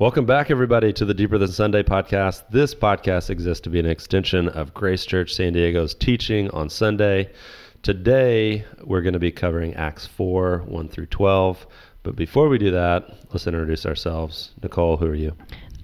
Welcome back, everybody, to the Deeper Than Sunday podcast. This podcast exists to be an extension of Grace Church San Diego's teaching on Sunday. Today, we're going to be covering Acts 4 1 through 12. But before we do that, let's introduce ourselves. Nicole, who are you?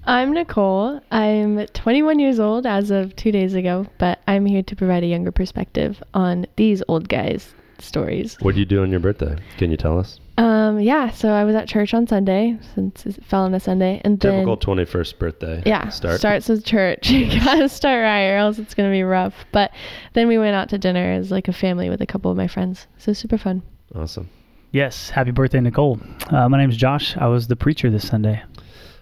I'm Nicole. I'm 21 years old as of two days ago, but I'm here to provide a younger perspective on these old guys' stories. What do you do on your birthday? Can you tell us? Um, yeah, so I was at church on Sunday since it fell on a Sunday, and Typical 21st birthday. yeah, Start. starts with church. you gotta start right, or else it's gonna be rough. But then we went out to dinner as like a family with a couple of my friends, so super fun. Awesome. Yes, happy birthday, Nicole. Uh, my name's Josh. I was the preacher this Sunday.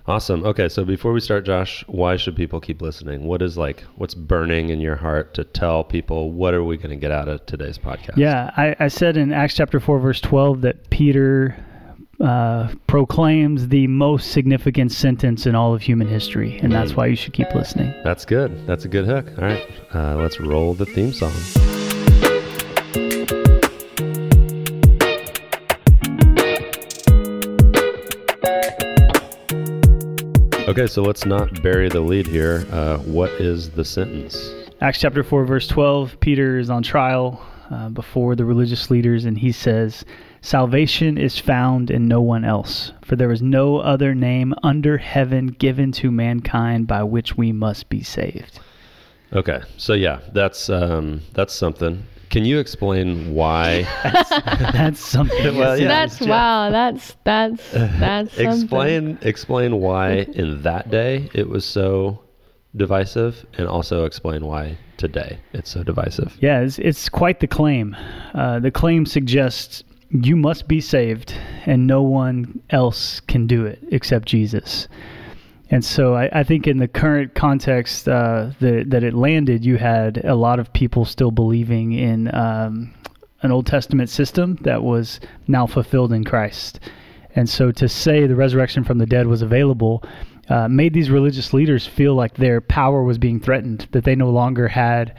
Awesome. Okay, so before we start, Josh, why should people keep listening? What is like, what's burning in your heart to tell people what are we going to get out of today's podcast? Yeah, I, I said in Acts chapter 4, verse 12, that Peter uh, proclaims the most significant sentence in all of human history, and that's why you should keep listening. That's good. That's a good hook. All right, uh, let's roll the theme song. Okay, so let's not bury the lead here. Uh, what is the sentence? Acts chapter 4, verse 12, Peter is on trial uh, before the religious leaders, and he says, Salvation is found in no one else, for there is no other name under heaven given to mankind by which we must be saved. Okay, so yeah, that's um, that's something. Can you explain why? That's something. Well, yeah. that's wow. That's that's that's something. explain explain why in that day it was so divisive, and also explain why today it's so divisive. Yeah, it's, it's quite the claim. Uh, the claim suggests you must be saved, and no one else can do it except Jesus. And so I, I think in the current context uh, that, that it landed, you had a lot of people still believing in um, an Old Testament system that was now fulfilled in Christ. And so to say the resurrection from the dead was available uh, made these religious leaders feel like their power was being threatened, that they no longer had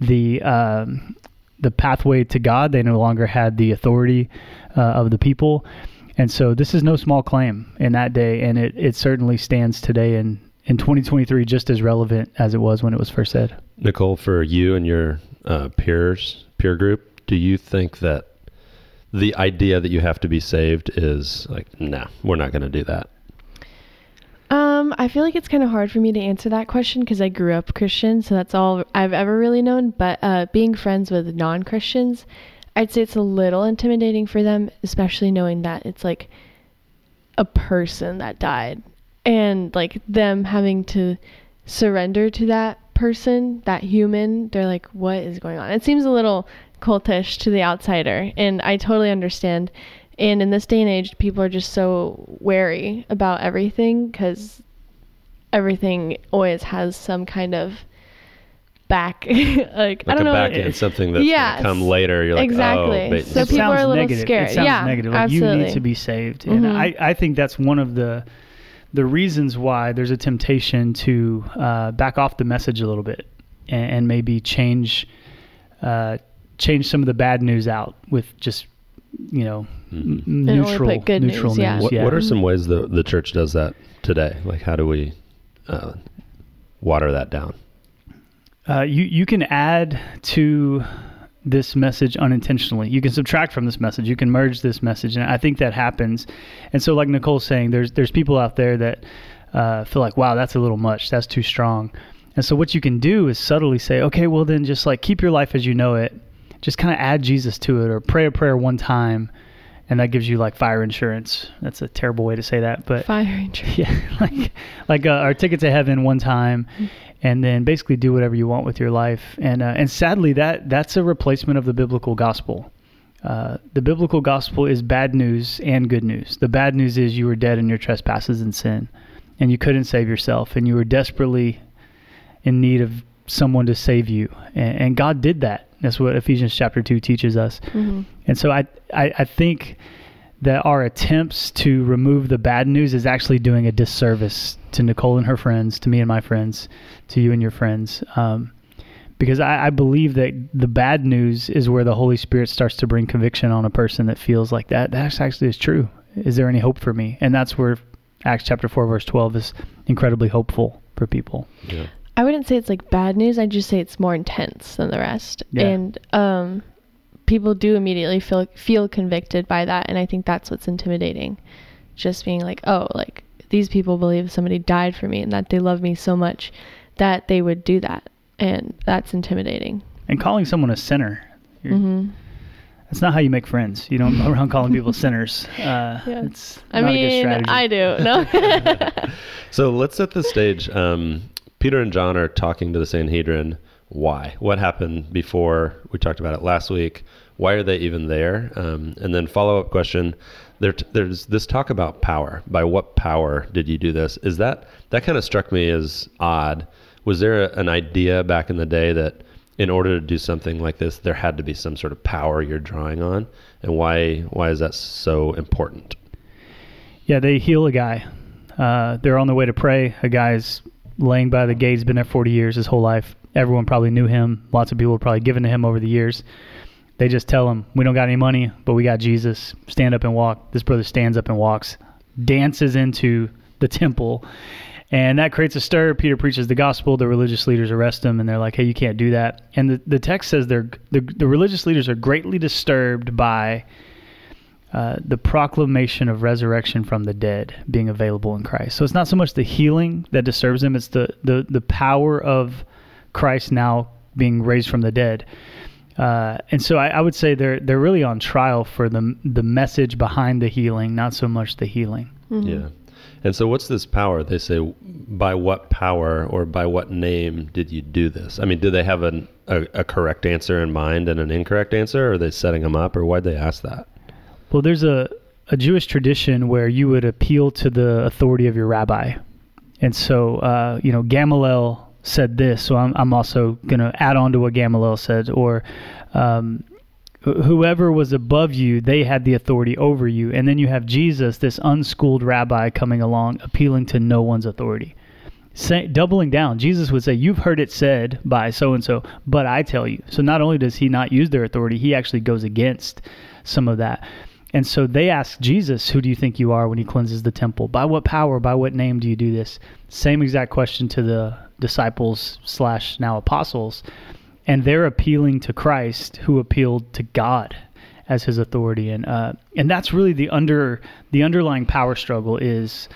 the um, the pathway to God. They no longer had the authority uh, of the people. And so this is no small claim in that day, and it, it certainly stands today in, in 2023 just as relevant as it was when it was first said. Nicole, for you and your uh, peers, peer group, do you think that the idea that you have to be saved is like, nah, we're not going to do that? Um, I feel like it's kind of hard for me to answer that question because I grew up Christian, so that's all I've ever really known. But uh, being friends with non Christians, I'd say it's a little intimidating for them, especially knowing that it's like a person that died and like them having to surrender to that person, that human. They're like, what is going on? It seems a little cultish to the outsider, and I totally understand. And in this day and age, people are just so wary about everything because everything always has some kind of back. like, I don't a know. back end, something that's Yes. going to come later. You're like, Exactly. oh, So switch. people are a little negative. scared. It sounds Yeah, negative. Like you need to be saved, and Mhm. I, I think that's one of the the reasons why there's a temptation to uh, back off the message a little bit and, and maybe change uh, change some of the bad news out with just you know Mhm. m- neutral put good neutral news, yeah. What, yeah. what are some ways the the church does that today? Like, how do we uh, water that down? Uh, you you can add to this message unintentionally. You can subtract from this message. You can merge this message, and I think that happens. And so, like Nicole's saying, there's there's people out there that uh, feel like, wow, that's a little much. That's too strong. And so, what you can do is subtly say, okay, well then, just like keep your life as you know it. Just kind of add Jesus to it, or pray a prayer one time, and that gives you like fire insurance. That's a terrible way to say that, but Fire insurance. yeah, like like uh, our ticket to heaven one time, and then basically do whatever you want with your life. And uh, and sadly, that that's a replacement of the biblical gospel. Uh, the biblical gospel is bad news and good news. The bad news is you were dead in your trespasses and sin, and you couldn't save yourself, and you were desperately in need of someone to save you, and, and God did that. That's what Ephesians chapter two teaches us. hmm And so I, I, I think that our attempts to remove the bad news is actually doing a disservice to Nicole and her friends, to me and my friends, to you and your friends. Um, because I, I believe that the bad news is where the Holy Spirit starts to bring conviction on a person that feels like that. That actually is true. Is there any hope for me? And that's where Acts chapter 4, verse 12 is incredibly hopeful for people. Yeah. I wouldn't say it's like bad news. I'd just say it's more intense than the rest. Yeah. And um, people do immediately feel feel convicted by that, and I think that's what's intimidating. Just being like, oh, like these people believe somebody died for me and that they love me so much that they would do that, and that's intimidating. And calling someone a sinner, you're- hmm that's not how you make friends. You don't go around calling people sinners. Uh, Yeah. It's I not a good mean, strategy. I do. No. So let's set the stage. Um, Peter and John are talking to the Sanhedrin. Why? What happened before? We talked about it last week. Why are they even there? Um, and then follow up question. There, there's this talk about power. By what power did you do this? Is that that kind of struck me as odd? Was there a, an idea back in the day that in order to do something like this, there had to be some sort of power you're drawing on? And why why is that so important? Yeah, they heal a guy. Uh, they're on their way to pray. A guy's laying by the gate. He's been there 40 years, his whole life. Everyone probably knew him. Lots of people have probably given to him over the years. They just tell him, We don't got any money, but we got Jesus. Stand up and walk. This brother stands up and walks, dances into the temple. And that creates a stir. Peter preaches the gospel. The religious leaders arrest him, and they're like, "Hey, you can't do that." And the, the text says they're the, the religious leaders are greatly disturbed by uh, the proclamation of resurrection from the dead being available in Christ. So it's not so much the healing that disturbs them; it's the the the power of Christ now being raised from the dead. Uh, and so I, I would say they're they're really on trial for the the message behind the healing, not so much the healing. Mhm. Yeah. And so, what's this power? They say, by what power or by what name did you do this? I mean, do they have an, a, a correct answer in mind and an incorrect answer? Or are they setting them up, or why'd they ask that? Well, there's a, a Jewish tradition where you would appeal to the authority of your rabbi. And so, uh, you know, Gamaliel said this, so I'm, I'm also going to add on to what Gamaliel said. Or um, whoever was above you, they had the authority over you. And then you have Jesus, this unschooled rabbi, coming along, appealing to no one's authority. Say, doubling down, Jesus would say, You've heard it said by so and so, but I tell you. So not only does he not use their authority, he actually goes against some of that. And so they ask Jesus, Who do you think you are when he cleanses the temple? By what power, by what name do you do this? Same exact question to the disciples slash now apostles. And they're appealing to Christ, who appealed to God as his authority. And uh, and that's really the under the underlying power struggle is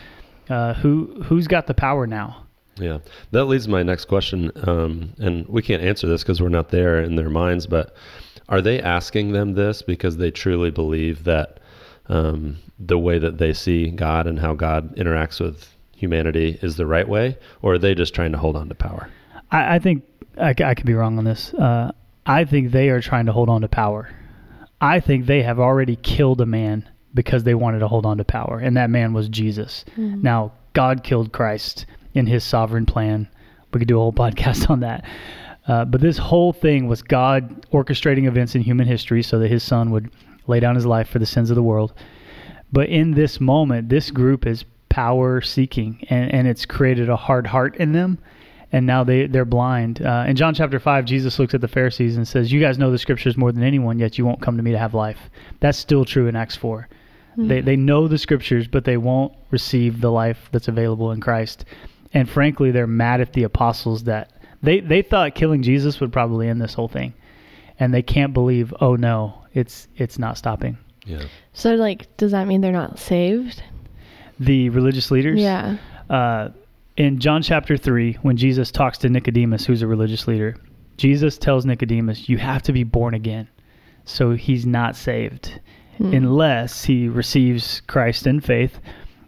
uh, who who's got the power now? Yeah, that leads to my next question, um, and we can't answer this because we're not there in their minds. But are they asking them this because they truly believe that um, the way that they see God and how God interacts with humanity is the right way, or are they just trying to hold on to power? I, I think I could be wrong on this. Uh, I think they are trying to hold on to power. I think they have already killed a man because they wanted to hold on to power, and that man was Jesus. Mhm. Now, God killed Christ in his sovereign plan. We could do a whole podcast on that. Uh, but this whole thing was God orchestrating events in human history so that his son would lay down his life for the sins of the world. But in this moment, this group is power seeking, and, and it's created a hard heart in them. And now they, they're blind. Uh, in John chapter 5, Jesus looks at the Pharisees and says, You guys know the scriptures more than anyone, yet you won't come to me to have life. That's still true in Acts 4. They, they know the scriptures, but they won't receive the life that's available in Christ. And frankly, they're mad at the apostles that they, they thought killing Jesus would probably end this whole thing. And they can't believe, oh no, it's it's not stopping. Yeah. So, like, does that mean they're not saved? The religious leaders, Yeah. uh, in John chapter 3, when Jesus talks to Nicodemus, who's a religious leader, Jesus tells Nicodemus, You have to be born again. So he's not saved Hmm. unless he receives Christ in faith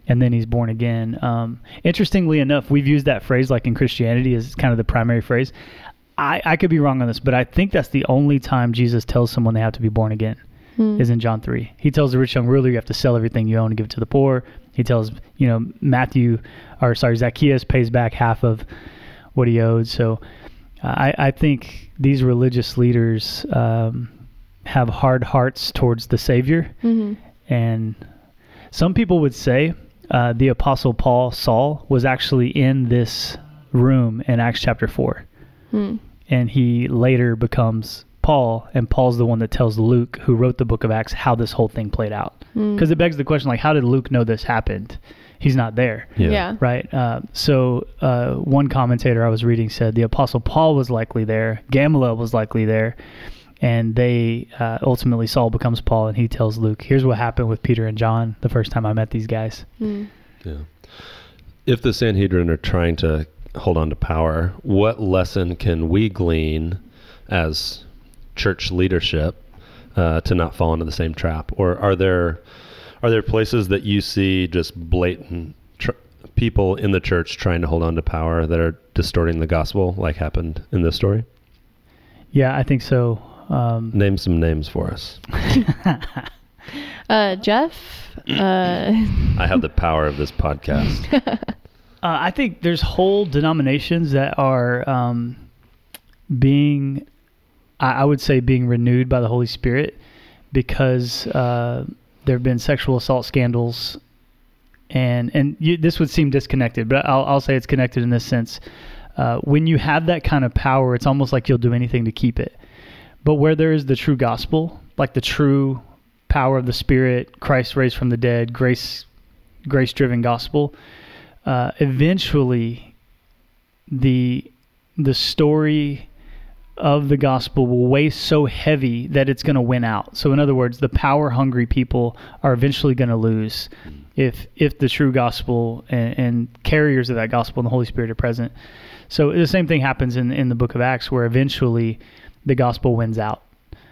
and then he's born again. Um, interestingly enough, we've used that phrase like in Christianity as kind of the primary phrase. I, I could be wrong on this, but I think that's the only time Jesus tells someone they have to be born again Hmm. is in John 3. He tells the rich young ruler you have to sell everything you own and give it to the poor. He tells, you know, Matthew, or sorry, Zacchaeus pays back half of what he owed. So I, I think these religious leaders um, have hard hearts towards the Savior. Mhm. And some people would say uh, the Apostle Paul, Saul, was actually in this room in Acts chapter 4 Hmm. and he later becomes Paul, and Paul's the one that tells Luke, who wrote the book of Acts, how this whole thing played out. Hmm. Because it begs the question, like, how did Luke know this happened? he's not there. Yeah. Yeah. Right. Uh, so uh, one commentator I was reading said the Apostle Paul was likely there, Gamaliel was likely there, and they uh, ultimately Saul becomes Paul, and he tells Luke, "Here's what happened with Peter and John the first time I met these guys." Mm. Yeah. If the Sanhedrin are trying to hold on to power, what lesson can we glean as church leadership uh, to not fall into the same trap? Or are there are there places that you see just blatant tr- people in the church trying to hold on to power that are distorting the gospel, like happened in this story? Yeah, I think so. Um, Name some names for us. Uh, Jeff. Uh, I have the power of this podcast. Uh, I think there's whole denominations that are um, being, I, I would say, being renewed by the Holy Spirit because uh, there have been sexual assault scandals, and and you, this would seem disconnected, but I'll I'll say it's connected in this sense. Uh, when you have that kind of power, it's almost like you'll do anything to keep it. But where there is the true gospel, like the true power of the Spirit, Christ raised from the dead, grace, grace-driven gospel, uh, eventually the the story of the gospel will weigh so heavy that it's going to win out. So in other words, the power hungry people are eventually going to lose if if the true gospel and, and carriers of that gospel and the Holy Spirit are present. So the same thing happens in in the book of Acts where eventually the gospel wins out.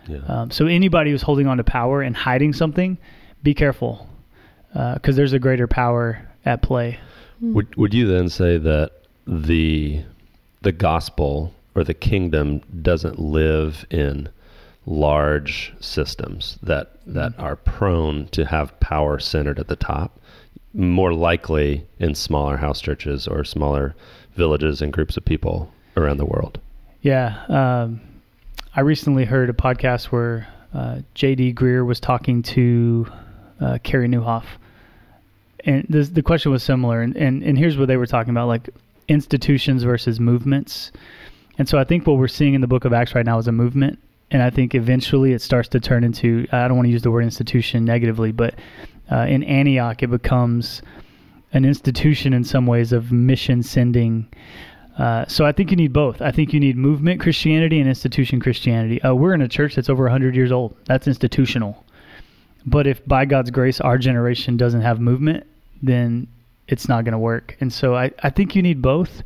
Yeah. Um, so anybody who's holding on to power and hiding something, be careful because there's a greater power at play. Would would you then say that the the gospel or the kingdom doesn't live in large systems that that are prone to have power centered at the top? More likely in smaller house churches or smaller villages and groups of people around the world. Yeah. Um, I recently heard a podcast where uh, J.D. Greear was talking to uh, Carey Nieuwhof. And this, the question was similar. And, and, and here's what they were talking about like institutions versus movements. And so I think what we're seeing in the book of Acts right now is a movement. And I think eventually it starts to turn into, I don't want to use the word institution negatively, but uh, in Antioch, it becomes an institution in some ways of mission sending. Uh, so I think you need both. I think you need movement Christianity and institution Christianity. Uh, we're in a church that's over 100 years old. That's institutional. But if by God's grace our generation doesn't have movement, then it's not going to work. And so I, I think you need both.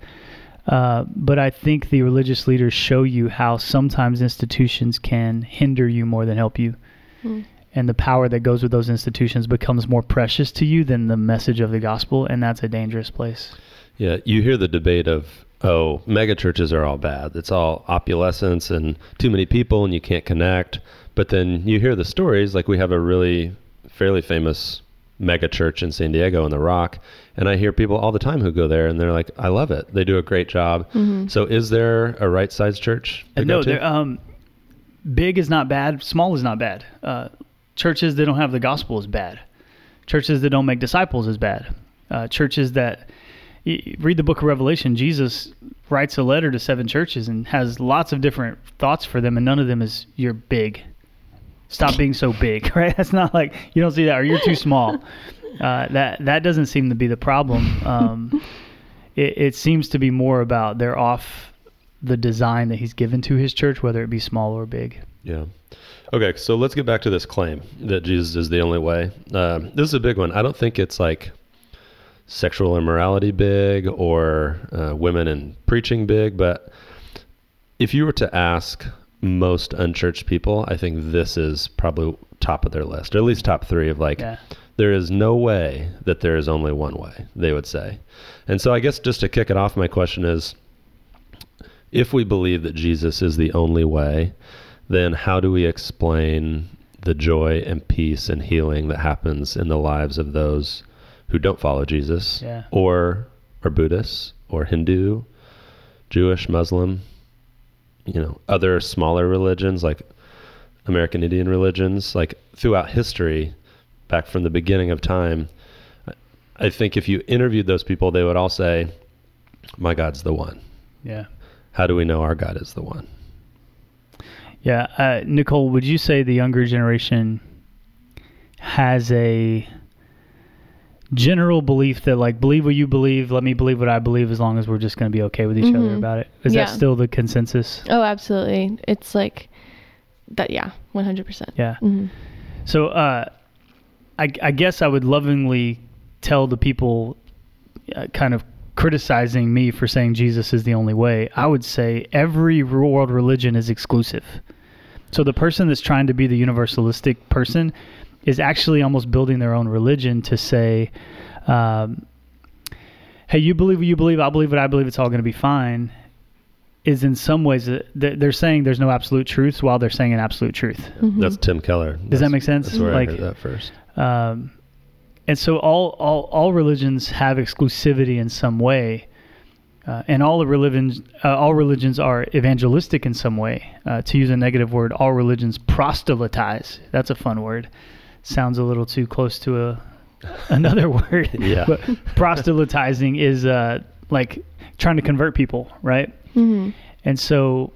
Uh, but I think the religious leaders show you how sometimes institutions can hinder you more than help you. Mm. And the power that goes with those institutions becomes more precious to you than the message of the gospel. And that's a dangerous place. Yeah, you hear the debate of oh, mega churches are all bad. It's all opulence and too many people and you can't connect. But then you hear the stories like we have a really fairly famous mega church in San Diego in the Rock, and I hear people all the time who go there and they're like, "I love it. They do a great job." Mhm. So, is there a right sized church? to no, to? um, big is not bad. Small is not bad. Uh, churches that don't have the gospel is bad. Churches that don't make disciples is bad. Uh, churches that read the book of Revelation, Jesus writes a letter to seven churches and has lots of different thoughts for them, and none of them is you're big. Stop being so big, right? That's not like you don't see that, or you're too small. Uh, that that doesn't seem to be the problem. Um, it, it seems to be more about they're off the design that he's given to his church, whether it be small or big. Yeah. Okay, so let's get back to this claim that Jesus is the only way. Um, this is a big one. I don't think it's like sexual immorality big or uh, women in preaching big, but if you were to ask most unchurched people, I think this is probably top of their list, or at least top three of like, Yeah. there is no way that there is only one way, they would say. And so I guess just to kick it off, my question is if we believe that Jesus is the only way, then how do we explain the joy and peace and healing that happens in the lives of those who don't follow Jesus Yeah. or are Buddhists or Hindu, Jewish, Muslim, you know, other smaller religions like American Indian religions, like throughout history, back from the beginning of time, I think if you interviewed those people, they would all say, My God's the one. Yeah. How do we know our God is the one? Yeah. Uh, Nicole, would you say the younger generation has a general belief that like believe what you believe, let me believe what I believe, as long as we're just going to be okay with each other Mhm. about it. Is Yeah. that still the consensus? Oh, absolutely. It's like that. Yeah, one hundred percent. Yeah. Mm-hmm. So, uh, I, I guess I would lovingly tell the people uh, kind of criticizing me for saying Jesus is the only way. I would say every world religion is exclusive. So the person that's trying to be the universalistic person is actually almost building their own religion to say, um, "Hey, you believe what you believe. I believe what I believe. It's all going to be fine." Is in some ways uh, they're they're saying there's no absolute truths while they're saying an absolute truth. Mm-hmm. That's Tim Keller. Does that make sense? That's where Like- I heard that first. um, and so all, all all religions have exclusivity in some way, uh, and all the religions uh, all religions are evangelistic in some way. Uh, to use a negative word, all religions proselytize. That's a fun word. Sounds a little too close to a another word. Yeah. But proselytizing is uh, like trying to convert people, right? Mm-hmm. And so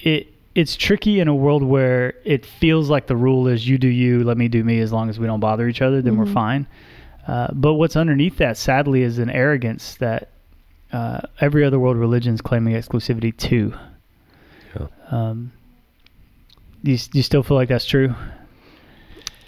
it it's tricky in a world where it feels like the rule is you do you, let me do me as long as we don't bother each other, then we're Mhm. fine. Uh, but what's underneath that, sadly, is an arrogance that uh, every other world religion is claiming exclusivity to. Yeah. Um, do, you, do you still feel like that's true?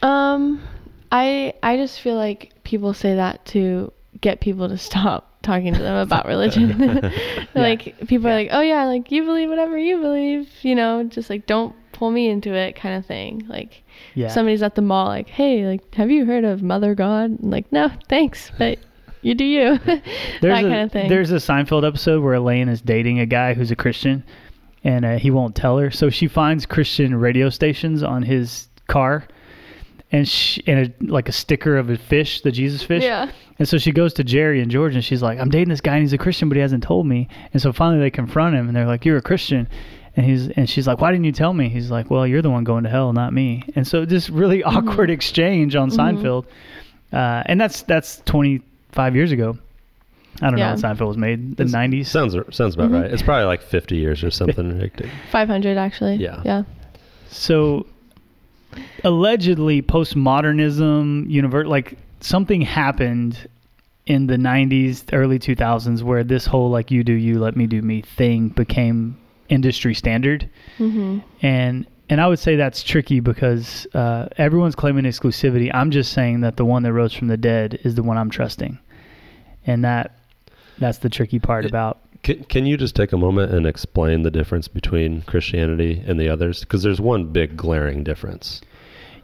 Um, I I just feel like people say that to get people to stop talking to them about religion. like people are like, "Oh yeah, like you believe whatever you believe," you know, just like don't pull me into it kind of thing. Like Yeah. somebody's at the mall like, "Hey, like have you heard of Mother God?" Like, "No, thanks, but you do you." that There's a, kind of thing. There's a Seinfeld episode where Elaine is dating a guy who's a Christian, and uh, he won't tell her. So she finds Christian radio stations on his car, and she, and a, like a sticker of a fish, the Jesus fish. yeah. And so she goes to Jerry and George, and she's like, "I'm dating this guy, and he's a Christian, but he hasn't told me." And so finally they confront him, and they're like, "You're a Christian." And he's and she's like, "Why didn't you tell me?" He's like, "Well, you're the one going to hell, not me." And so this really awkward exchange on Mhm. Seinfeld, uh, and that's that's 25 years ago. I don't Yeah. know when Seinfeld was made, the It's- 90s. Sounds sounds about Mhm. right. It's probably like 50 years or something. Five hundred actually. Yeah. Yeah. So allegedly, postmodernism, univer- like something happened in the 90s, early 2000s, where this whole like you do you, let me do me thing became industry standard. Mm-hmm. And and I would say that's tricky because uh, everyone's claiming exclusivity. I'm just saying that the one that rose from the dead is the one I'm trusting, and that that's the tricky part It- about. Can, can you just take a moment and explain the difference between Christianity and the others? Because there's one big glaring difference.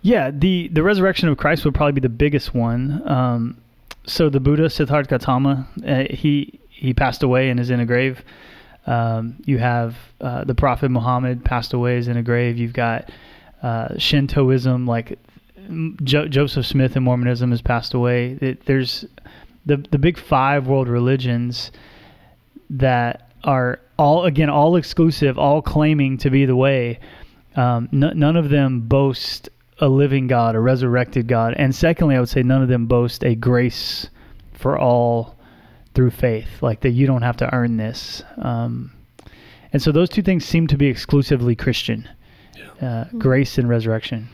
Yeah, the the resurrection of Christ would probably be the biggest one. Um, so the Buddha Siddhartha Gautama, uh, he he passed away and is in a grave. Um, you have uh, the Prophet Muhammad passed away is in a grave. You've got uh, Shintoism, like jo- Joseph Smith in Mormonism has passed away. It, there's the the big five world religions that are all again all exclusive, all claiming to be the way. Um, n- none of them boast a living God, a resurrected God, and secondly, I would say none of them boast a grace for all through faith, like that you don't have to earn this. Um, and so those two things seem to be exclusively Christian, uh, grace and resurrection.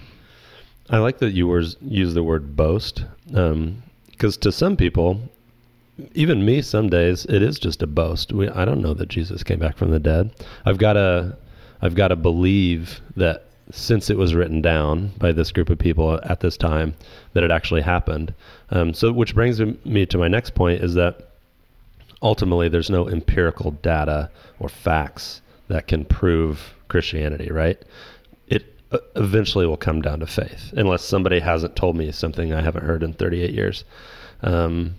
I like that you were, use the word boast, because to some people, even me, some days it is just a boast. We, I don't know that Jesus came back from the dead. I've got to, I've got to believe that since it was written down by this group of people at this time, that it actually happened. Um, so, which brings me to my next point is that ultimately there's no empirical data or facts that can prove Christianity, right? It uh, eventually will come down to faith, unless somebody hasn't told me something I haven't heard in 38 years. Um,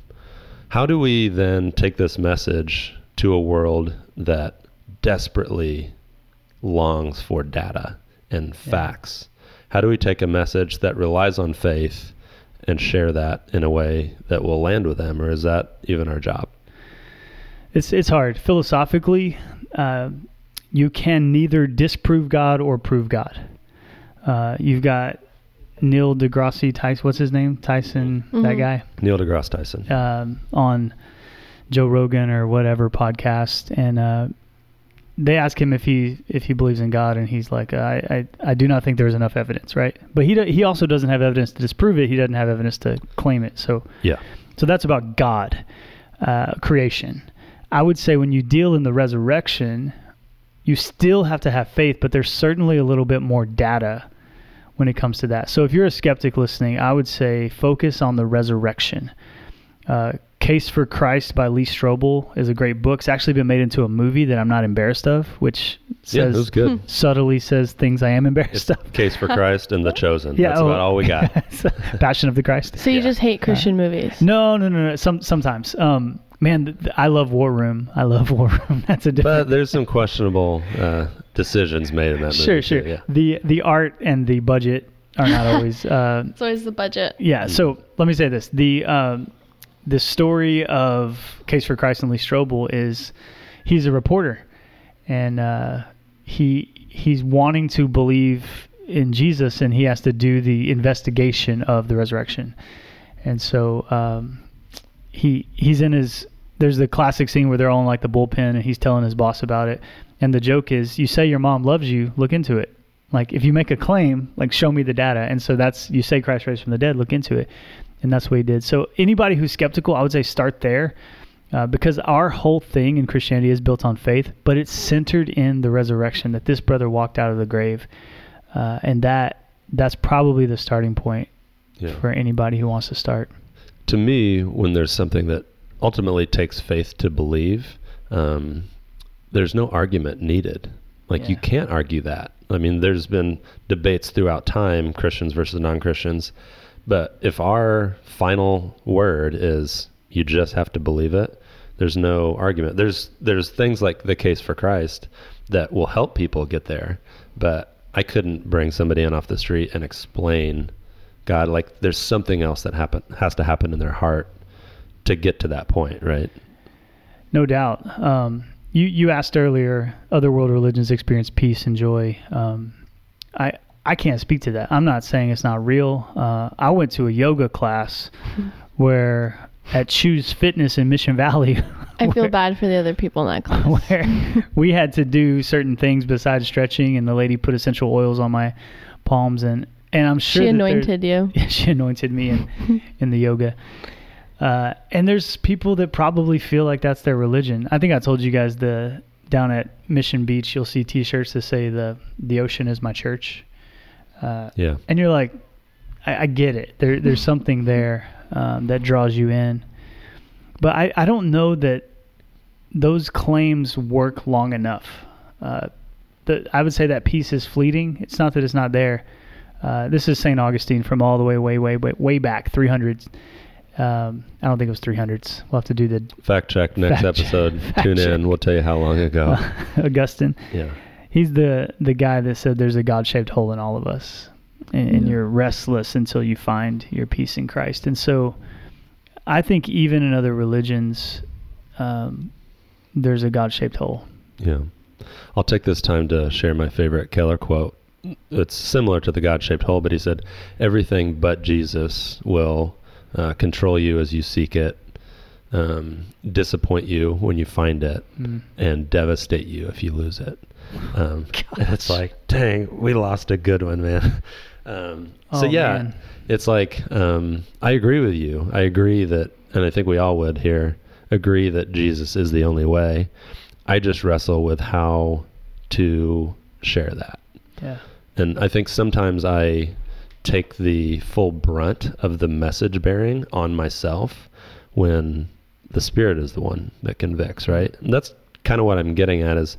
how do we then take this message to a world that desperately longs for data and facts? How do we take a message that relies on faith and share that in a way that will land with them, or is that even our job? It's it's hard philosophically. Uh, you can neither disprove God or prove God. Uh, you've got Neil deGrasse Tyson. What's his name? Tyson. That Mhm. guy. Neil deGrasse Tyson. um, on Joe Rogan or whatever podcast, and uh, they ask him if he if he believes in God, and he's like, I I, I do not think there's enough evidence, right? But he do, he also doesn't have evidence to disprove it. He doesn't have evidence to claim it. So Yeah. so that's about God, uh, creation. I would say when you deal in the resurrection, you still have to have faith, but there's certainly a little bit more data when it comes to that. So if you're a skeptic listening, I would say focus on the resurrection. Uh, Case for Christ by Lee Strobel is a great book. It's actually been made into a movie that I'm not embarrassed of, which says was good. subtly says things I am embarrassed It's of. Case for Christ and The Chosen. Yeah, That's oh. about all we got. Passion of the Christ. So you Yeah. just hate Christian movies? No, no, no, no. Some sometimes. Um, man, th- th- I love War Room. I love War Room. That's a different. But there's some questionable uh, decisions made in that movie. sure, too, sure. Yeah. The the art and the budget are not always. Uh, It's always the budget. yeah. So let me say this: the um, the story of Case for Christ and Lee Strobel is he's a reporter, and uh, he he's wanting to believe in Jesus, and he has to do the investigation of the resurrection, and so um, he he's in his. There's the classic scene where they're all in like the bullpen, and he's telling his boss about it, and the joke is, you say your mom loves you, look into it. Like if you make a claim, like show me the data, and so that's you say Christ raised from the dead, look into it, and that's what he did. So anybody who's skeptical, I would say start there, uh, because our whole thing in Christianity is built on faith, but it's centered in the resurrection that this brother walked out of the grave, uh, and that that's probably the starting point Yeah. for anybody who wants to start. to me, when there's something that ultimately takes faith to believe, um, there's no argument needed. Like you can't argue that. I mean, there's been debates throughout time, Christians versus non-Christians, but if our final word is you just have to believe it, there's no argument. There's there's things like the case for Christ that will help people get there, but I couldn't bring somebody in off the street and explain God like there's something else that happen has to happen in their heart to get to that point, right? No doubt. Um, you you asked earlier, other world religions experience peace and joy. Um, I I can't speak to that. I'm not saying it's not real. Uh, I went to a yoga class where at Chuze Fitness in Mission Valley. I feel where- bad for the other people in that class. where we had to do certain things besides stretching, and the lady put essential oils on my palms, and and I'm sure she anointed you. yeah, she anointed me in in the yoga. Uh, and there's people that probably feel like that's their religion. I think I told you guys the down at Mission Beach, you'll see T-shirts that say the the ocean is my church, uh, Yeah. and you're like, I, I get it. There there's something there um, that draws you in, but I I don't know that those claims work long enough. Uh, the, I would say that peace is fleeting. It's not that it's not there. Uh, this is St. Augustine from all the way, way, way, way, way back, 300s. Um, I don't think it was 300s. We'll have to do the Fact check next Fact episode. Fact Tune check. in. We'll tell you how long ago. Augustine. yeah. He's the the guy that said there's a God-shaped hole in all of us, and, and you're restless until you find your peace in Christ. And so, I think even in other religions, um, there's a God-shaped hole. Yeah. I'll take this time to share my favorite Keller quote. It's similar to the God shaped hole, but he said, Everything but Jesus will uh, control you as you seek it, um, disappoint you when you find it, Mm. and devastate you if you lose it. Um, and it's like, dang, we lost a good one, man. Um, so, Oh, yeah, man. it's like, um, I agree with you. I agree that, and I think we all would here agree that Jesus is the only way. I just wrestle with how to share that. Yeah. And I think sometimes I take the full brunt of the message bearing on myself when the Spirit is the one that convicts, right? And that's kind of what I'm getting at is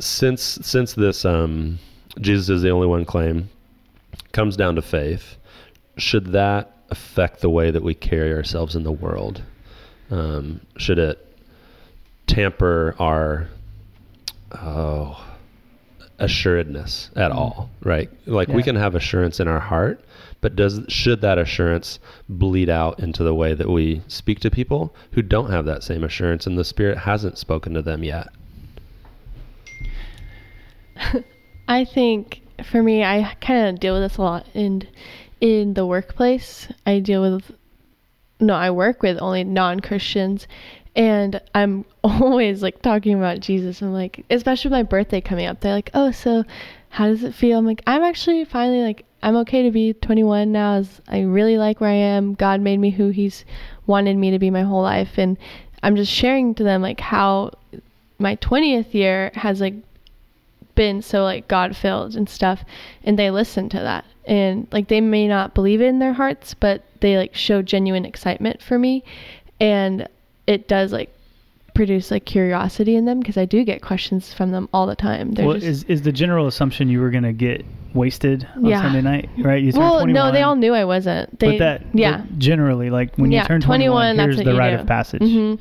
since since this um, Jesus is the only one claim comes down to faith, should that affect the way that we carry ourselves in the world? Um, should it tamper our oh assuredness at mm-hmm. all right? Like we can have assurance in our heart but does should that assurance bleed out into the way that we speak to people who don't have that same assurance and the spirit hasn't spoken to them yet? I think for me, I kind of deal with this a lot in in the workplace. I deal with no, I work with only non Christians, And I'm always like talking about Jesus. I'm like, especially my birthday coming up, they're like, oh, so how does it feel? I'm like, I'm actually finally like, I'm okay to be 21 now. As I really like where I am. God made me who He's wanted me to be my whole life, and I'm just sharing to them like how my 20th year has like been so like God filled and stuff, and they listen to that, and like they may not believe it in their hearts, but they like show genuine excitement for me, and it does like produce like curiosity in them because I do get questions from them all the time. They're well, just, is is the general assumption you were gonna get wasted on Yeah. Sunday night, right? You well, 21, no, they all knew I wasn't. They, but that yeah, but generally, like when yeah, you turn 21, that's here's the rite do. of passage. hmm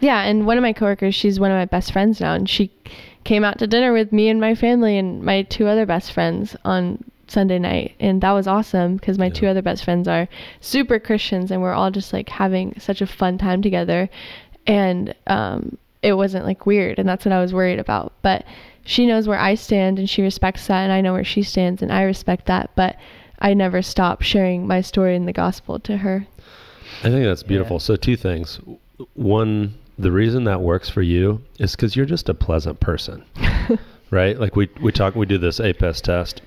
Yeah, and one of my coworkers, she's one of my best friends now, and she came out to dinner with me and my family and my two other best friends on Sunday night, and that was awesome because my Yeah. two other best friends are super Christians, and we're all just like having such a fun time together, and um, it wasn't like weird, and that's what I was worried about, but. She knows where I stand and she respects that, and I know where she stands and I respect that. But I never stop sharing my story in the gospel to her. I think that's beautiful. Yeah. So two things. One, the reason that works for you is because you're just a pleasant person, right? Like we we talk, we do this APEST test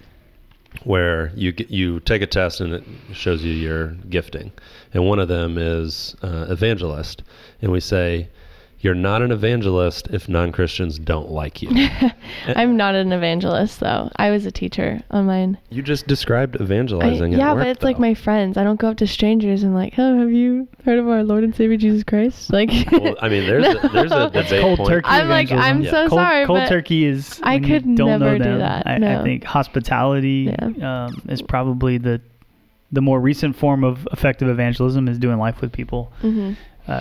where you you take a test and it shows you your gifting, and one of them is uh, evangelist, and we say you're not an evangelist if non Christians don't like you. I'm not an evangelist though. I was a teacher online. you just described I- evangelizing. at yeah, work, but it's like my friends. I don't go up to strangers and like, oh, have you heard of our Lord and Savior Jesus Christ? Like, Well, I mean, there's a, there's a No. debate cold point. turkey. I'm like, I'm evangelism. so cold, sorry, Cold but turkey is. I could don't know never do them, that, I, I think hospitality Yeah. um, is probably the the more recent form of effective evangelism is doing life with people.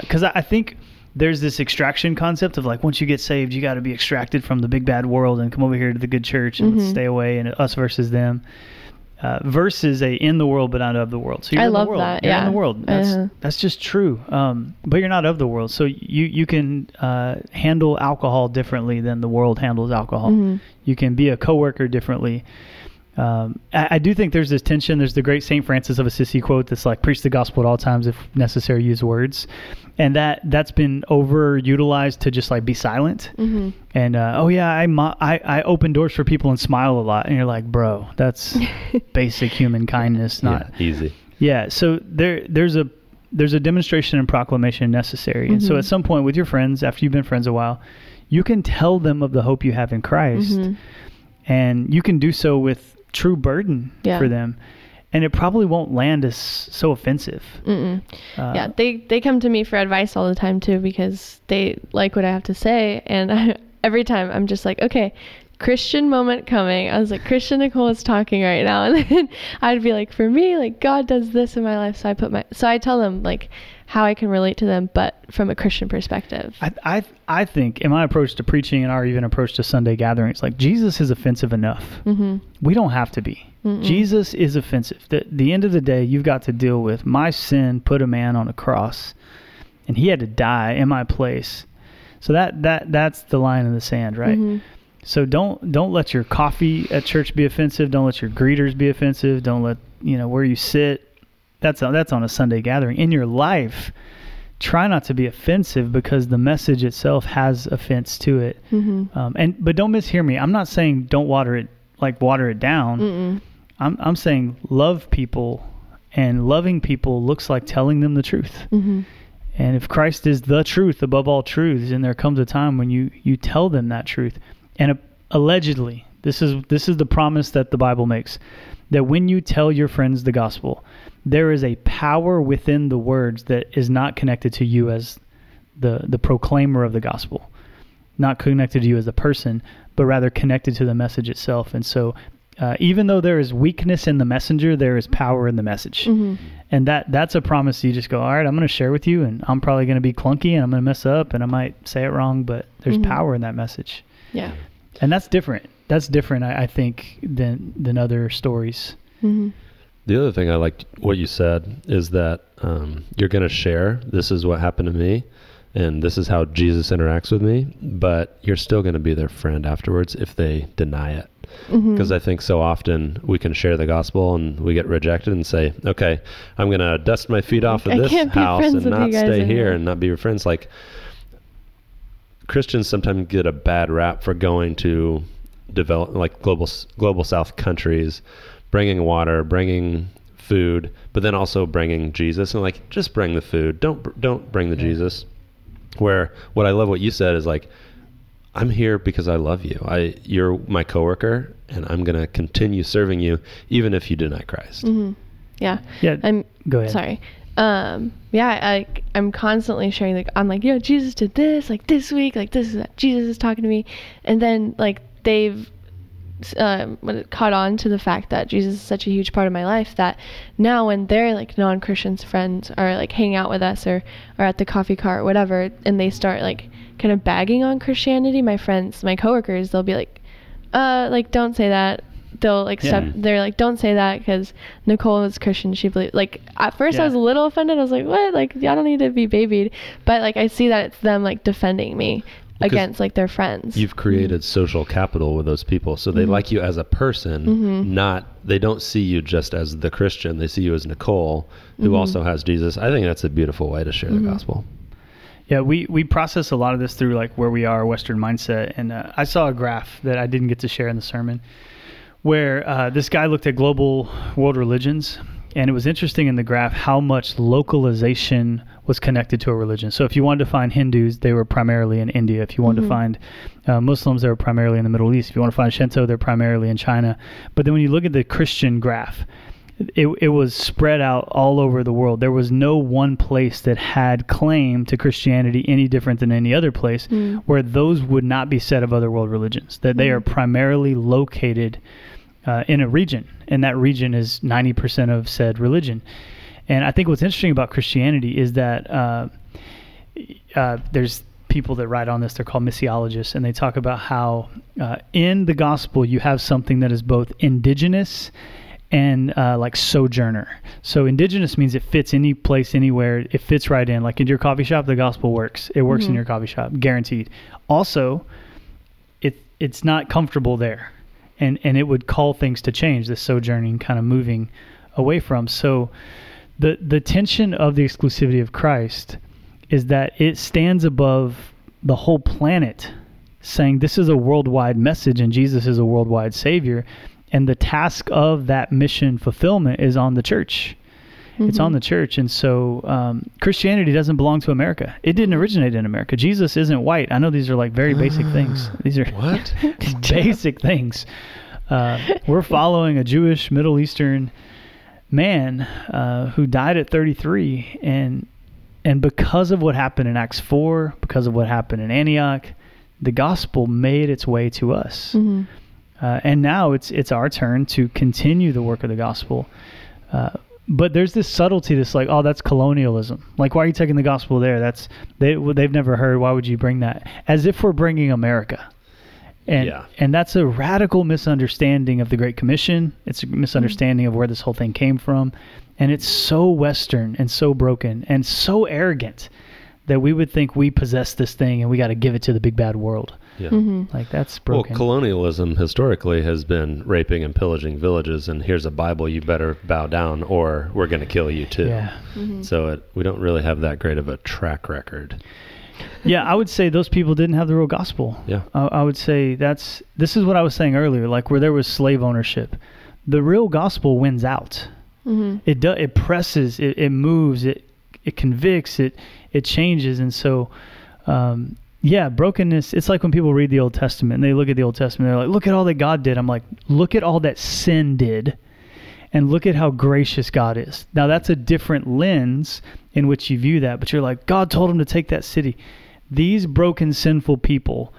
Because I, I think there's this extraction concept of like once you get saved, you got to be extracted from the big bad world and come over here to the good church and Mhm. stay away and us versus them. Uh, versus a in the world but not of the world. So you're I in love the world. that, You're in the world. That's Uh-huh. that's just true. Um, but you're not of the world. So you you can uh, handle alcohol differently than the world handles alcohol. Mhm. You can be a coworker differently. Um, I, I do think there's this tension. There's the great Saint Francis of Assisi quote that's like, "Preach the gospel at all times, if necessary, use words," and that that's been overutilized to just like be silent. hmm And uh, oh yeah, I, mo- I I open doors for people and smile a lot, and you're like, bro, that's basic human kindness, not yeah, easy. yeah. So there there's a there's a demonstration and proclamation necessary, and so Mhm. at some point with your friends, after you've been friends a while, you can tell them of the hope you have in Christ Mhm. and you can do so with true burden Yeah. for them. And it probably won't land as so offensive. Uh, yeah, they they come to me for advice all the time too because they like what I have to say, and I, every time I'm just like, okay, Christian moment coming. I was like, Christian Nicole is talking right now, and then I'd be like, for me, like God does this in my life, so I put my so I tell them like how I can relate to them, but from a Christian perspective. I, I I think in my approach to preaching and our even approach to Sunday gatherings, like Jesus is offensive enough. mm-hmm. We don't have to be. Mm-mm. Jesus is offensive. The the end of the day, you've got to deal with my sin put a man on a cross, and he had to die in my place. So that that that's the line in the sand, right? Mhm. So don't don't let your coffee at church be offensive. Don't let your greeters be offensive. Don't let you know where you sit. That's on, that's on a Sunday gathering in your life. Try not to be offensive because the message itself has offense to it. Mhm. Um, and but don't mishear me. I'm not saying don't water it like water it down. Mm-mm. I'm I'm saying love people, and loving people looks like telling them the truth. Mhm. And if Christ is the truth above all truths, and there comes a time when you you tell them that truth, and uh, allegedly, this is this is the promise that the Bible makes, that when you tell your friends the gospel, there is a power within the words that is not connected to you as the the proclaimer of the gospel, not connected to you as a person, but rather connected to the message itself. And so. Uh, even though there is weakness in the messenger, there is power in the message Mhm. and that that's a promise you just go all right i'm going to share with you and i'm probably going to be clunky and i'm going to mess up and i might say it wrong but there's Mhm. power in that message Yeah. and that's different that's different i, I think than than other stories Mhm. The other thing I liked what you said is that um, you're going to share. This is what happened to me, and this is how Jesus interacts with me. But you're still going to be their friend afterwards if they deny it. Because I think so often we can share the gospel and we get rejected and say, "Okay, I'm going to dust my feet off of I this house and not stay anymore." here and not be your friends." Like, Christians sometimes get a bad rap for going to develop like global global South countries, bringing water, bringing food, but then also bringing Jesus and like just bring the food. Don't don't bring the Yeah. Jesus. Where what I love what you said is like I'm here because I love you. I you're my coworker and I'm going to continue serving you even if you deny Christ. hmm Yeah. Yeah. I'm Go ahead. sorry. Um, yeah, I, I'm constantly sharing, like, I'm like, yo, Jesus did this, like, this week, like, this is Jesus is talking to me. And then, like, they've um, caught on to the fact that Jesus is such a huge part of my life that now when their, like, non Christians friends are, like, hanging out with us or, or at the coffee cart or whatever, and they start, like, kind of bagging on Christianity, my friends, my coworkers, they'll be like, uh, like, don't say that. They'll like step. Yeah. They're like, don't say that because Nicole is Christian. She believes. Like at first, I was a little offended. I was like, what? Like, y'all don't need to be babied. But like, I see that it's them like defending me Because against like their friends. You've created social capital with those people. So they Mhm. like you as a person, Mhm. not they don't see you just as the Christian. They see you as Nicole, who Mhm. also has Jesus. I think that's a beautiful way to share the gospel. Yeah, we, we process a lot of this through like where we are, Western mindset. And uh, I saw a graph that I didn't get to share in the sermon where uh, this guy looked at global world religions. And it was interesting in the graph how much localization was connected to a religion. So if you wanted to find Hindus, they were primarily in India. If you wanted Mhm. to find uh, Muslims, they were primarily in the Middle East. If you want to find Shinto, they're primarily in China. But then when you look at the Christian graph, it, it was spread out all over the world. There was no one place that had claim to Christianity any different than any other place, Mm. where those would not be said of other world religions. That they Mm. are primarily located uh, in a region, and that region is 90% of said religion. And I think what's interesting about Christianity is that uh, uh, there's people that write on this. They're called missiologists, and they talk about how uh, in the gospel you have something that is both indigenous and uh, like sojourner. So indigenous means it fits any place, anywhere. It fits right in. Like in your coffee shop, the gospel works. It works in Mhm. your coffee shop, guaranteed. Also, it it's not comfortable there, and and it would call things to change. The sojourning kind of moving away from. So the the tension of the exclusivity of Christ is that it stands above the whole planet, saying this is a worldwide message and Jesus is a worldwide Savior, and the task of that mission fulfillment is on the church. It's on Mhm. the church, and so um, Christianity doesn't belong to America. It didn't originate in America. Jesus isn't white. I know these are like very basic things. These are What? basic things. Uh, we're following a Jewish Middle Eastern man uh, who died at 33, and and because of what happened in Acts 4, because of what happened in Antioch, the gospel made its way to us, Mhm. uh, and now it's it's our turn to continue the work of the gospel. Uh, but there's this subtlety that's like, oh, that's colonialism. Like, why are you taking the gospel there? That's they they've never heard. Why would you bring that? As if we're bringing America. And Yeah. and that's a radical misunderstanding of the Great Commission. It's a misunderstanding of where this whole thing came from, and it's so Western and so broken and so arrogant that we would think we possess this thing and we got to give it to the big bad world. Yeah. Mhm. Like that's broken. Well, colonialism historically has been raping and pillaging villages, and here's a Bible, you better bow down, or we're going to kill you too. yeah. Mhm. So it, we don't really have that great of a track record. yeah, I would say those people didn't have the real gospel. Yeah. I, I would say that's this is what I was saying earlier. Like where there was slave ownership, the real gospel wins out. Mhm. It does. it presses, it, it moves, it it convicts, it it changes, and so. Um, yeah, brokenness. It's like when people read the Old Testament and they look at the Old Testament, they're like, look at all that God did. I'm like, look at all that sin did and look at how gracious God is. Now, that's a different lens in which you view that, but you're like, God told him to take that city. These broken, sinful people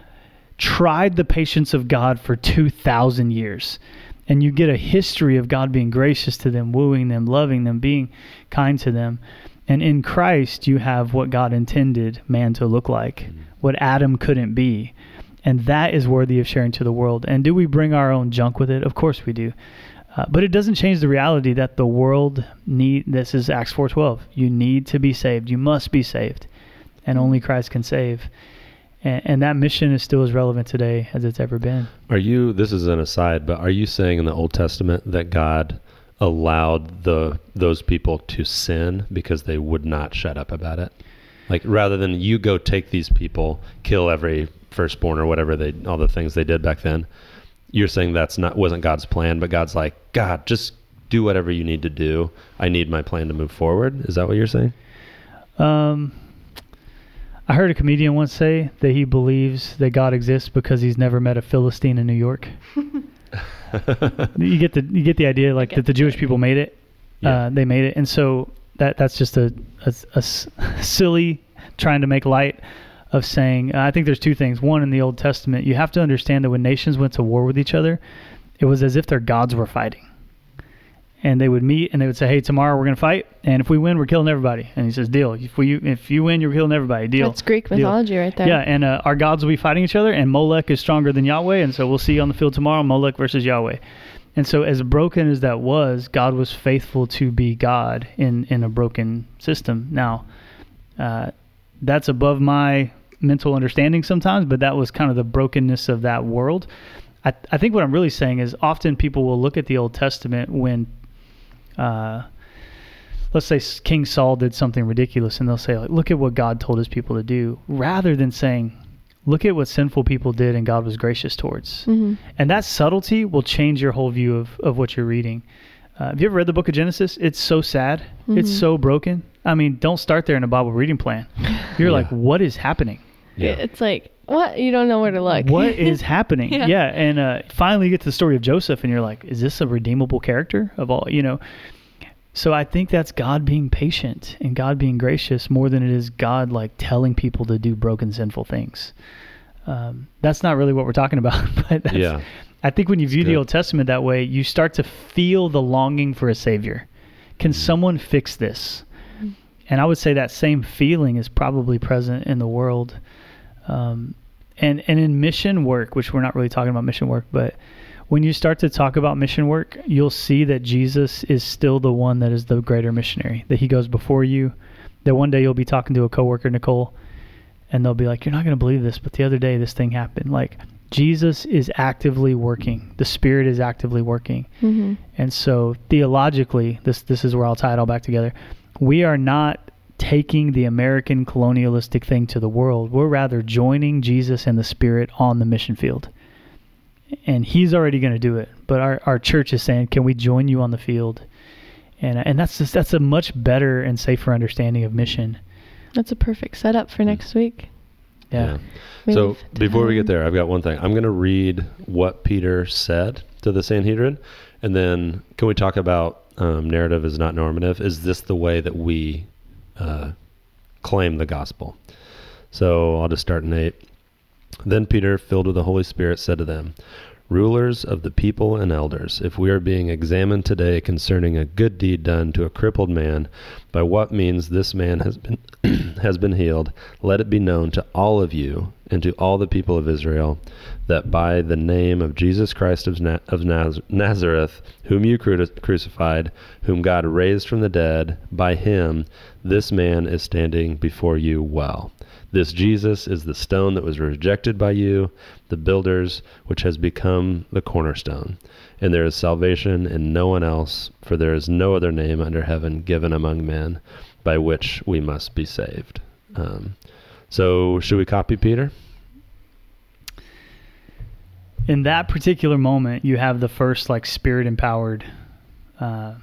tried the patience of God for 2,000 years. And you get a history of God being gracious to them, wooing them, loving them, being kind to them. And in Christ, you have what God intended man to look like, mm-hmm. What Adam couldn't be. And that is worthy of sharing to the world. And do we bring our own junk with it? Of course we do. Uh, but it doesn't change the reality that the world need. This is Acts four twelve. You need to be saved. You must be saved, and only Christ can save. And, and that mission is still as relevant today as it's ever been. Are you, this is an aside, but are you saying in the Old Testament that God allowed the those people to sin because they would not shut up about it? Like rather than you go take these people, kill every firstborn or whatever they all the things they did back then. You're saying that's not wasn't God's plan, but God's like, God, just do whatever you need to do. I need my plan to move forward. Is that what you're saying? Um, I heard a comedian once say that he believes that God exists because he's never met a Philistine in New York. you get the you get the idea, like that the the Jewish people made it. Yeah. Uh, they made it, and so that that's just a a silly trying to make light of saying. I think there's two things. One, in the Old Testament, you have to understand that when nations went to war with each other, it was as if their gods were fighting. And they would meet and they would say, "Hey, tomorrow we're going to fight, and if we win, we're killing everybody." And he says, "Deal. If we if you win, you're killing everybody. Deal." That's Greek Deal. mythology right there. Yeah, and uh, our gods will be fighting each other, and Molech is stronger than Yahweh, and so we'll see you on the field tomorrow, Molech versus Yahweh. And so, as broken as that was, God was faithful to be God in in a broken system. Now, uh, that's above my mental understanding sometimes, but that was kind of the brokenness of that world. I, I think what I'm really saying is often people will look at the Old Testament when, uh, let's say King Saul did something ridiculous, and they'll say, like, "Look at what God told His people to do," rather than saying, "Look at what sinful people did, and God was gracious towards." hmm And that subtlety will change your whole view of, of what you're reading. Uh, have you ever read the book of Genesis? It's so sad. It's Mhm. so broken. I mean, don't start there in a Bible reading plan. You're Yeah. like, what is happening? Yeah. It's like what you don't know where to look. What is happening? Yeah. yeah. And uh, finally, you get to the story of Joseph, and you're like, is this a redeemable character of all? You know. So I think that's God being patient and God being gracious more than it is God like telling people to do broken, sinful things. Um, that's not really what we're talking about, but that's, Yeah. I think when you view the. Old Testament that way, you start to feel the longing for a savior. Can Mm. someone fix this? And I would say that same feeling is probably present in the world. Um, and and in mission work, which we're not really talking about mission work, but when you start to talk about mission work, you'll see that Jesus is still the one that is the greater missionary. That he goes before you. That one day you'll be talking to a coworker, Nicole, and they'll be like, "You're not going to believe this, but the other day this thing happened." Like Jesus is actively working. The Spirit is actively working. hmm And so theologically, this this is where I'll tie it all back together. We are not taking the American colonialistic thing to the world. We're rather joining Jesus and the Spirit on the mission field. And he's already going to do it. But our, our church is saying, "Can we join you on the field?" And and that's just, that's a much better and safer understanding of mission. That's a perfect setup for next week. Yeah. So Move before we get there, I've got one thing. I'm going to read what Peter said to the Sanhedrin, and then can we talk about um, narrative is not normative? Is this the way that we uh, claim the gospel? So I'll just start in eight. Then Peter, filled with the Holy Spirit, said to them, Rulers of the people and elders, if we are being examined today concerning a good deed done to a crippled man, by what means this man has been has been healed, let it be known to all of you and to all the people of Israel that by the name of Jesus Christ of, Na- of Naz- Nazareth, whom you cru- crucified, whom God raised from the dead, by him this man is standing before you well. This Jesus is the stone that was rejected by you, the builders, which has become the cornerstone. And there is salvation in no one else, for there is no other name under heaven given among men by which we must be saved. Um, so, should we copy Peter? In that particular moment, you have the first like spirit empowered. Uh,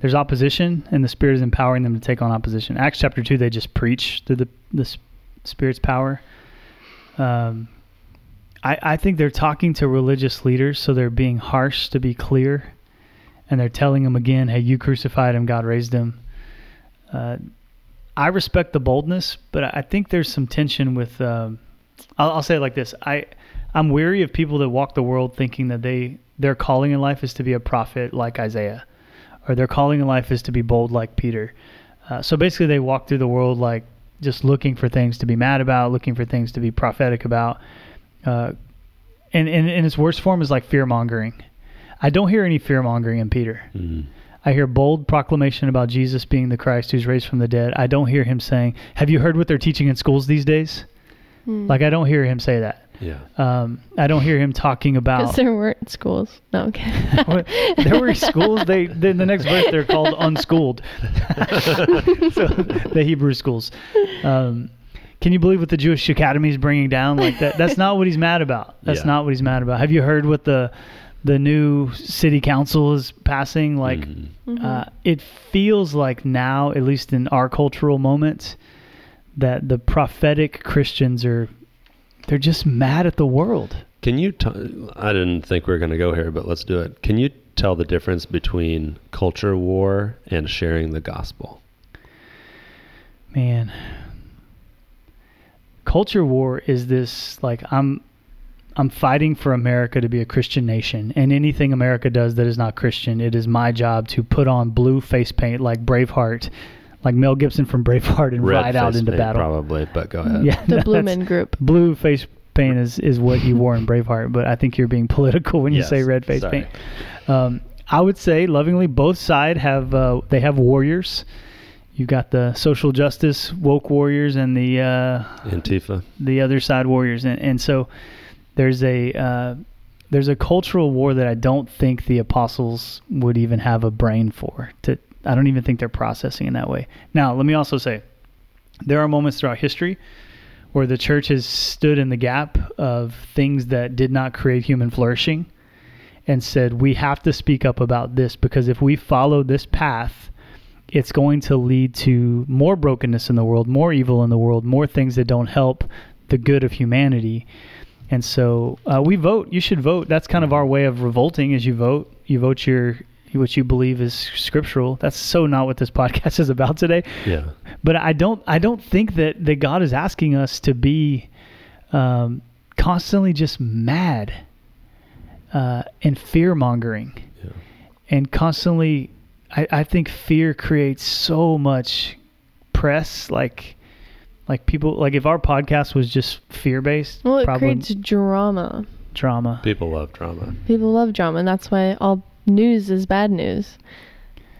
there's opposition, and the spirit is empowering them to take on opposition. Acts chapter two, they just preach through the the spirit's power. Um, I I think they're talking to religious leaders, so they're being harsh to be clear, and they're telling them again, "Hey, you crucified him. God raised him." Uh, I respect the boldness, but I think there's some tension with. Um, I'll, I'll say it like this: I I'm weary of people that walk the world thinking that they their calling in life is to be a prophet like Isaiah, or their calling in life is to be bold like Peter. Uh, so basically, they walk through the world like just looking for things to be mad about, looking for things to be prophetic about. Uh, and, and in its worst form is like fear mongering. I don't hear any fear mongering in Peter. Mm. I hear bold proclamation about Jesus being the Christ who's raised from the dead. I don't hear him saying, "Have you heard what they're teaching in schools these days?" Hmm. Like I don't hear him say that. Yeah. Um, I don't hear him talking about. Because about. there weren't schools. No, okay. there were schools. They then the next verse they're called unschooled. so the Hebrew schools. Um, can you believe what the Jewish Academy is bringing down? Like that. That's not what he's mad about. That's Yeah. not what he's mad about. Have you heard what the the new city council is passing? Like Mhm. Mm-hmm. uh, it feels like now, at least in our cultural moment, that the prophetic Christians are they're just mad at the world. Can you? T- I didn't think we were going to go here, but let's do it. Can you tell the difference between culture war and sharing the gospel? Man, culture war is this like I'm I'm fighting for America to be a Christian nation, and anything America does that is not Christian, it is my job to put on blue face paint like Braveheart, like Mel Gibson from Braveheart, and Red ride out into paint, battle. probably. But go ahead. Yeah, the Blue Blumen Group. blue face paint is, is what you wore in Braveheart, but I think you're being political when you Yes, say red face sorry. paint. Um, I would say lovingly, both side have uh, they have warriors. You've got the social justice woke warriors and the uh, Antifa. the other side warriors, and, and so there's a uh, there's a cultural war that I don't think the apostles would even have a brain for. To I don't even think they're processing in that way. Now, let me also say, there are moments throughout history where the church has stood in the gap of things that did not create human flourishing and said we have to speak up about this because if we follow this path it's going to lead to more brokenness in the world, more evil in the world, more things that don't help the good of humanity. And so uh, we vote. You should vote. That's kind of our way of revolting. Is you vote. You vote your what you believe is scriptural. That's so not what this podcast is about today. Yeah. But I don't. I don't think that that God is asking us to be um, constantly just mad uh, and fear mongering Yeah. and constantly I, I think fear creates so much press like like people like if our podcast was just fear based Well, it probably creates drama. drama People love drama. People love drama, and that's why all news is bad news.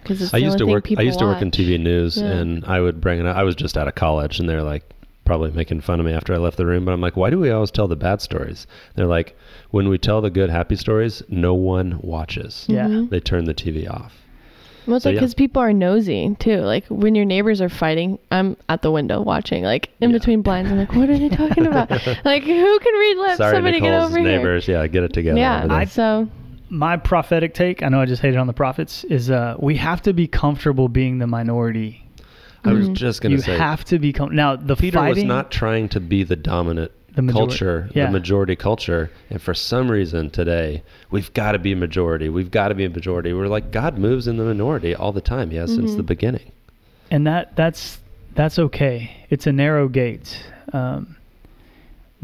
Because I used to work. I used to work in. TV news, Yeah. and I would bring it. up. I was just out of college, and they're like probably making fun of me after I left the room. But I'm like, why do we always tell the bad stories? They're like, when we tell the good, happy stories, no one watches. yeah Mhm. They turn the TV off. Well, it's So, like yeah. because people are nosy too. Like when your neighbors are fighting, I'm at the window watching, like in Yeah. between blinds. I'm like, what are they talking about? like who can read lips? Sorry, Somebody get Nicole's over here. neighbors. Yeah, get it together. Yeah. over there. I- so my prophetic take i know i just hated on the prophets is uh we have to be comfortable being the minority I was Mhm. just gonna say. you have to be com- now the Peter fighting was not trying to be the dominant The major- culture, yeah. the majority culture, and for some reason today we've got to be a majority. We've got to be a majority. We're like God moves in the minority all the time. He has since the beginning. and that that's that's okay. It's a narrow gate. Um,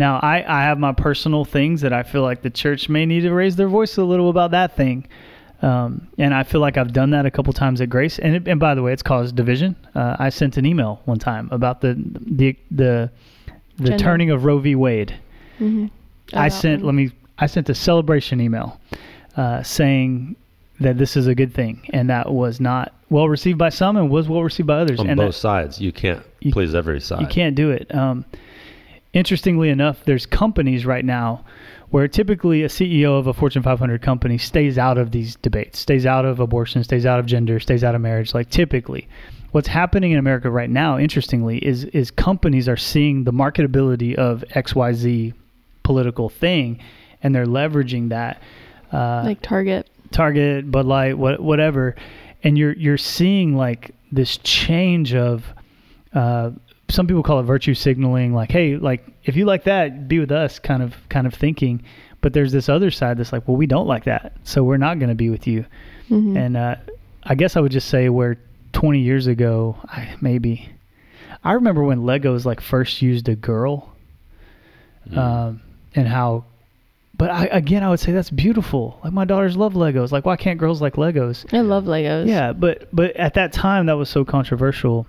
now, I I have my personal things that I feel like the church may need to raise their voice a little about that thing, um, and I feel like I've done that a couple times at Grace. And it, and by the way, it's caused division. Uh, I sent an email one time about the the the the Gender. turning of Roe v. Wade. mhm. I sent one. let me I sent a celebration email uh, saying that this is a good thing, and that was not well received by some and was well received by others. On and both that- sides, you can't You- please every side. you can't do it. Um, interestingly enough, there's companies right now where typically a CEO of a Fortune 500 company stays out of these debates, stays out of abortion, stays out of gender, stays out of marriage. Like typically, what's happening in America right now, interestingly, is is companies are seeing the marketability of X Y Z political thing, and they're leveraging that. Uh, like Target. Target, Bud Light, what, whatever, and you're you're seeing like this change of uh, some people call it virtue signaling, like hey, like if you like that, be with us, kind of kind of thinking. But there's this other side that's like, well, we don't like that, so we're not going to be with you. Mhm. And uh, I guess I would just say where 20 years ago, I, maybe I remember when Legos like first used a girl, Mm. um, and how. But I, again, I would say that's beautiful. Like my daughters love Legos. Like why can't girls like Legos? I love Legos. Yeah, but but at that time that was so controversial.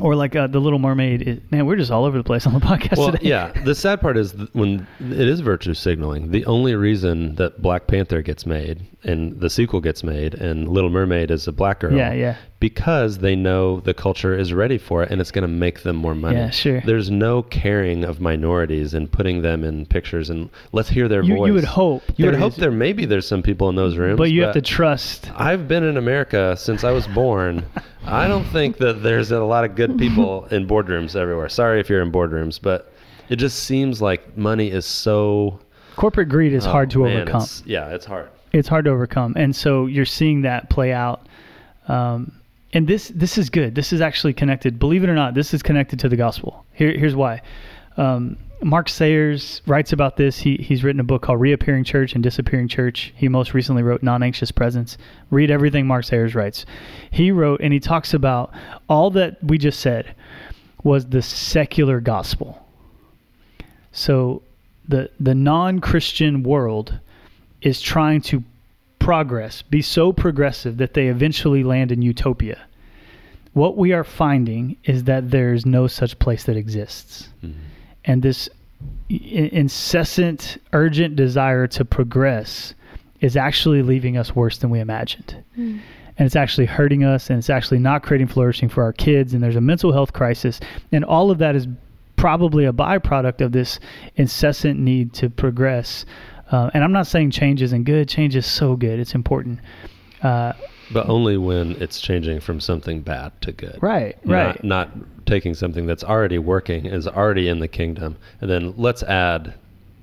Or like uh, the Little Mermaid. Is, man, we're just all over the place on the podcast Well, today. yeah. The sad part is th- when it is virtue signaling. The only reason that Black Panther gets made and the sequel gets made and Little Mermaid is a black girl. Yeah, yeah. Because they know the culture is ready for it and it's going to make them more money. Yeah, sure. There's no caring of minorities and putting them in pictures and let's hear their You, voice. you would hope. You would there hope there maybe there's some people in those rooms, but you have to trust. I've been in America since I was born. I don't think that there's a lot of good people in boardrooms everywhere. Sorry if you're in boardrooms, but it just seems like money is so Corporate greed is oh, hard to man, overcome. it's- yeah, it's hard. it's hard to overcome and so you're seeing that play out um, and this this is good this is actually connected believe it or not this is connected to the gospel Here, here's why um, mark sayers writes about this. He, he's written a book called reappearing church and disappearing church. He most recently wrote non-anxious presence. Read everything mark sayers writes. He wrote and he talks about all that we just said was the secular gospel. So the the non-christian world is trying to progress, be so progressive that they eventually land in utopia. What we are finding is that there's no such place that exists. Mm-hmm. And this incessant, urgent desire to progress is actually leaving us worse than we imagined. And it's actually hurting us, and it's actually not creating flourishing for our kids. And there's a mental health crisis. And all of that is probably a byproduct of this incessant need to progress. Uh, and I'm not saying change isn't good. Change is so good. It's important. Uh, But only when it's changing from something bad to good. right, right. Not, not taking something that's already working, is already in the kingdom, and then let's add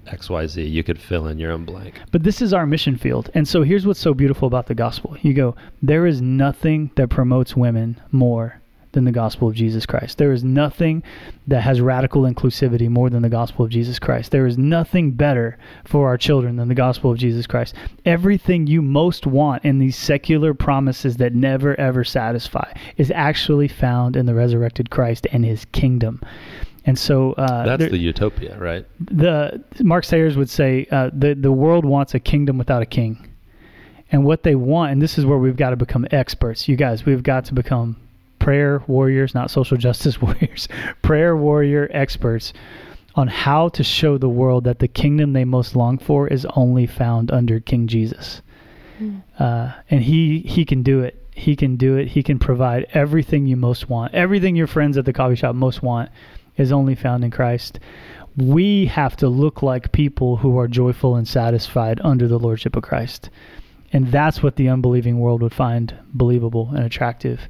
XYZ. You could fill in your own blank. But this is our mission field. And so here's what's so beautiful about the gospel. You go, there is nothing that promotes women more than the gospel of Jesus Christ. There is nothing that has radical inclusivity more than the gospel of Jesus Christ. There is nothing better for our children than the gospel of Jesus Christ. Everything you most want in these secular promises that never ever satisfy is actually found in the resurrected Christ and his kingdom. And so uh, That's there- the utopia, right? the Mark Sayers would say uh, the the world wants a kingdom without a king, and what they want, and this is where we've got to become experts. You guys, we've got to become prayer warriors, not social justice warriors. prayer warrior experts on how to show the world that the kingdom they most long for is only found under King Jesus, uh, and he he can do it. He can do it. He can provide everything you most want. Everything your friends at the coffee shop most want is only found in Christ. We have to look like people who are joyful and satisfied under the lordship of Christ. And that's what the unbelieving world would find believable and attractive.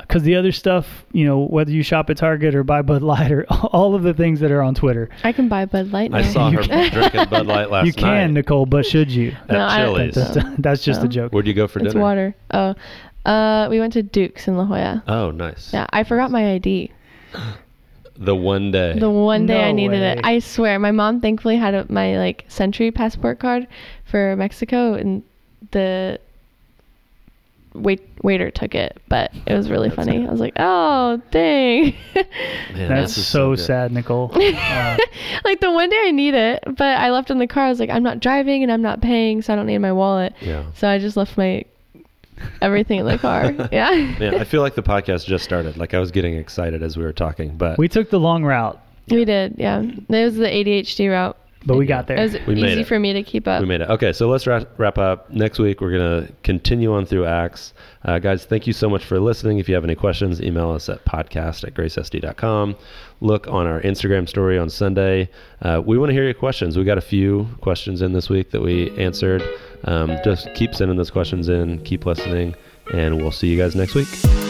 Because the other stuff, you know, whether you shop at Target or buy Bud Light or all of the things that are on Twitter, I can buy Bud Light now. I saw You her can- drinking Bud Light last night. you can, night Nicole, but should you? at No, I don't Chili's. think That's, that's just a joke. Where'd you go for it's dinner? water. Oh, uh, we went to Duke's in La Jolla. Oh, nice. Yeah, I forgot my ID. The one day. The one day I needed way. it. I swear, my mom thankfully had a, my like SENTRI passport card for Mexico, and the wait waiter took it. But it was really That's funny. good. I was like, oh dang. Man, That's this is so, sad, Nicole. Uh, like the one day I need it, but I left in the car. I was like, I'm not driving and I'm not paying, so I don't need my wallet. Yeah. So I just left my everything in the car. Yeah. Man, I feel like the podcast just started. Like I was getting excited as we were talking, but we took the long route, we did. Yeah. It was the ADHD route. But we got It was there. We made easy it. for me to keep up. we made it. Okay, so let's wrap, wrap up. Next week, we're going to continue on through Acts. Uh, guys, thank you so much for listening. If you have any questions, email us at podcast at gracesd.com. Look on our Instagram story on Sunday. Uh, we want to hear your questions. We got a few questions in this week that we answered. Um, just keep sending those questions in, keep listening, and we'll see you guys next week.